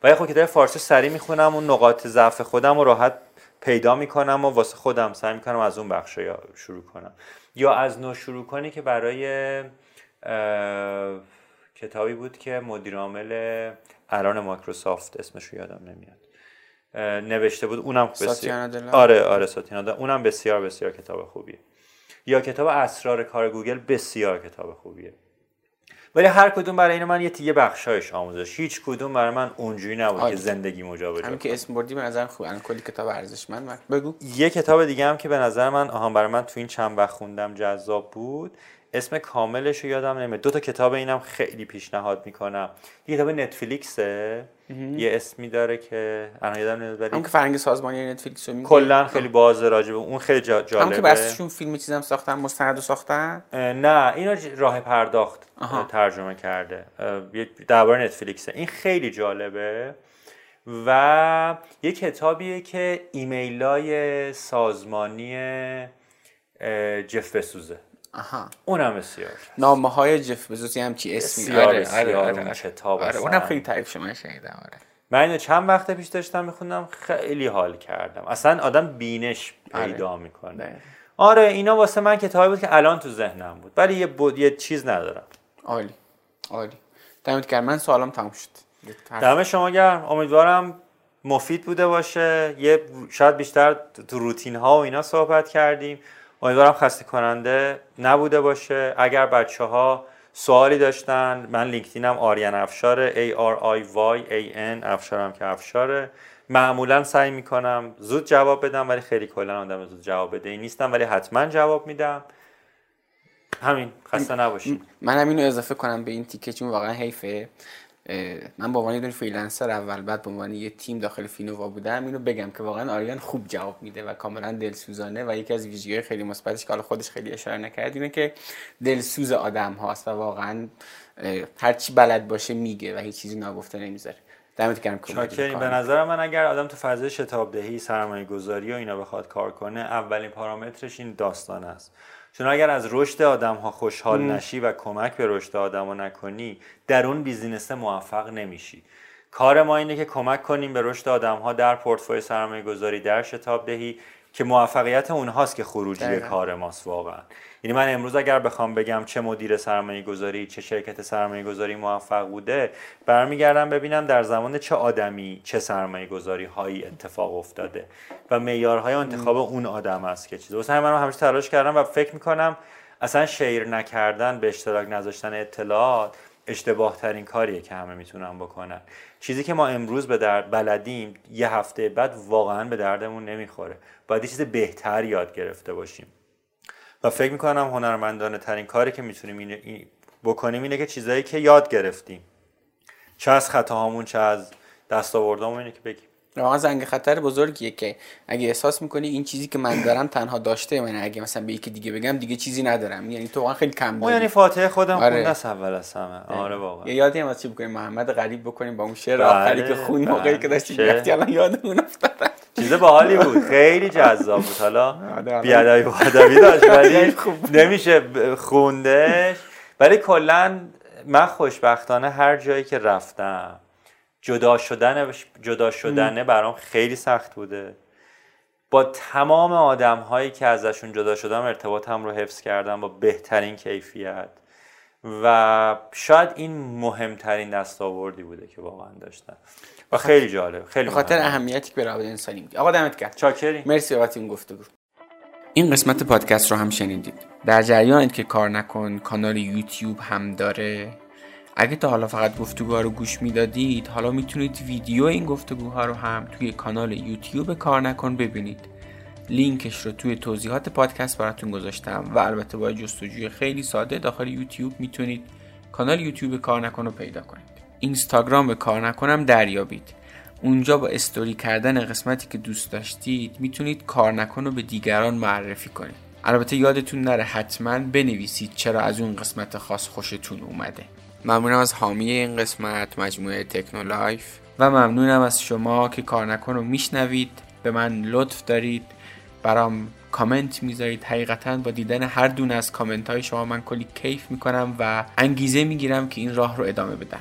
ولی خب کتاب فارسی سریع می‌خونم اون نقاط ضعف خودم رو راحت پیدا می‌کنم و واسه خودم سعی می‌کنم از اون بخش شروع کنم. یا از نو شروع کنی که برای اه، کتابی بود که مدیر عامل الان مایکروسافت اسمش رو یادم نمیاد نوشته بود اونم بسیار؟ آره آره ساتیا نادلا. اونم بسیار بسیار کتاب خوبیه یا کتاب اسرار کار گوگل بسیار کتاب خوبیه ولی هر کدوم برای این من یه تیگه بخشایش آموزش. هیچ کدوم برای من اونجوری نبود. که زندگی مجابه همین که اسم بردی به نظر خوب الان کلی کتاب ارزشمند. من بگو. یه کتاب دیگه هم که به نظر من آها برای من تو این چند وقت خوندم جذاب بود. اسم کاملش رو یادم نمیاد. دو تا کتاب اینم خیلی پیشنهاد می‌کنم. یه کتاب نتفلیکسه. یه اسمی داره که الان یادم نمیاد ولی که فرنگ سازمانی نتفلیکس رو میگه. کلا خیلی باز راجبه اون خیلی جا- هم که جالبه بسشون فیلم چیزم ساختن مستند ساختن؟ نه اینو راه پرداخت آها. ترجمه کرده. درباره نتفلیکسه. این خیلی جالبه. و یه کتابیه که ایمیلای سازمانی جف بسوزه. آها. اونم بسیار نامه های جف بزوسی هم چی اسمی بسیار آره بسیار آره اون آره. کتاب آره. اونم خیلی تعریف شما شنیدم آره. من اینو چند وقت پیش داشتم میخوندم خیلی حال کردم. اصلا آدم بینش پیدا می‌کنه. دقیقاً. آره اینا واسه من کتابی بود که الان تو ذهنم بود. ولی یه, بود یه چیز ندارم. عالی عالی. دمت گرم. من سوالم تموم شد. دم شما گرم. امیدوارم مفید بوده باشه. یه شاید بیشتر تو روتین ها و اینا صحبت کردیم. امیدوارم خسته کننده نبوده باشه. اگر بچه ها سوالی داشتن من لینکدینم آریان افشاره A R I Y A N افشارم که افشاره. معمولا سعی می‌کنم زود جواب بدم ولی خیلی کلا آدم زود جواب بده نیستم ولی حتما جواب میدم. همین خسته نباشید منم اینو اضافه کنم به این تیکه چون واقعا حیفه. من به عنوان یه freelancer اول بعد به عنوان یه تیم داخل فینووا بودم اینو بگم که واقعا آرین خوب جواب میده و کاملا دلسوزانه و یکی از ویژگی‌های خیلی مثبتش که حالا خودش خیلی اشاره نکرد اینه که دلسوز آدم هاست و واقعا اه، هر چی بلد باشه میگه و هیچ چیزی ناگفته نمی‌ذاره. دمت گرم به نظر من اگر آدم تو فضای شتاب دهی سرمایه گذاری و اینا بخواد کار کنه اولین پارامترش این داستان است. چون اگر از رشد آدم ها خوشحال نشی و کمک به رشد آدم ها نکنی در اون بیزینس موفق نمیشی. کار ما اینه که کمک کنیم به رشد آدم ها در پورتفوی سرمایه گذاری در شتاب دهی که موفقیت اونهاست که خروجی کار ماست واقعا. یعنی من امروز اگر بخوام بگم چه مدیر سرمایه گذاری چه شرکت سرمایه گذاری موفق بوده برمیگردم ببینم در زمان چه آدمی چه سرمایه گذاری هایی اتفاق افتاده و معیارهای انتخاب اون آدم است که چیزی واسه من همیشه تلاش کردم و فکر می‌کنم اصلا شیر نکردن به اشتراک نذاشتن اطلاعات اشتباه ترین کاریه که همه می‌تونن بکنن. چیزی که ما امروز به درد بلدیم یه هفته بعد واقعا به دردمون نمی‌خوره. باید یه چیز بهتر یاد گرفته باشیم. و فکر می‌کنم هنرمندانه ترین کاری که می‌تونیم بکنیم اینه که چیزایی که یاد گرفتیم. چه از خطاهامون چه از دستاوردامون اینه که بگیم. واقعا زنگ خطر بزرگیه که اگه احساس می‌کنی این چیزی که من دارم تنها داشته من اگه مثلا به یکی دیگه بگم دیگه چیزی ندارم. یعنی تو واقعا خیلی کم داری یعنی فاتحه خودم آره. اول از همه. آره واقعا. یه یادی هم از چی بکنیم محمد غریب بکنیم با اون شعر آخری که خون بله. موقعی که داشتی گفتی الان یادمون افتاد چیز باحالی بود. خیلی جذاب بود. حالا بیادبی ادبی داشت ولی نمیشه خوندش. ولی کلا من خوشبختانه هر جایی که رفتم جدا شدن جدا شدنه برام خیلی سخت بوده. با تمام آدم هایی که ازشون جدا شدم ارتباطم رو حفظ کردم با بهترین کیفیت. و شاید این مهمترین دستاوردی بوده که واقعا داشتم. و خیلی جالب خیلی خاطر اهمیتی که به روابط انسانی میدی آقا دمت گرم. چاکری مرسی بابت این گفتگو. این قسمت پادکست رو هم شنیدید. در جریانید که کار نکن کانال یوتیوب هم داره. اگه تا حالا فقط گفتگوها رو گوش می‌دادید حالا می‌تونید ویدیو این گفتگوها رو هم توی کانال یوتیوب کار نکن ببینید. لینکش رو توی توضیحات پادکست براتون گذاشتم و البته با جستجوی خیلی ساده داخل یوتیوب می‌تونید کانال یوتیوب کار نکن رو پیدا کنید. اینستاگرام به کار نکنم دریابید. اونجا با استوری کردن قسمتی که دوست داشتید می‌تونید کار نکن رو به دیگران معرفی کنید. البته یادتون نره حتما بنویسید چرا از اون قسمت خاص خوشتون اومده. ممنونم از حامی این قسمت مجموعه تکنولایف. و ممنونم از شما که کار نکن رو میشنوید. به من لطف دارید. برام کامنت می‌ذارید. حقیقتا با دیدن هر دونه از کامنت های شما من کلی کیف می‌کنم و انگیزه می‌گیرم که این راه رو ادامه بدم.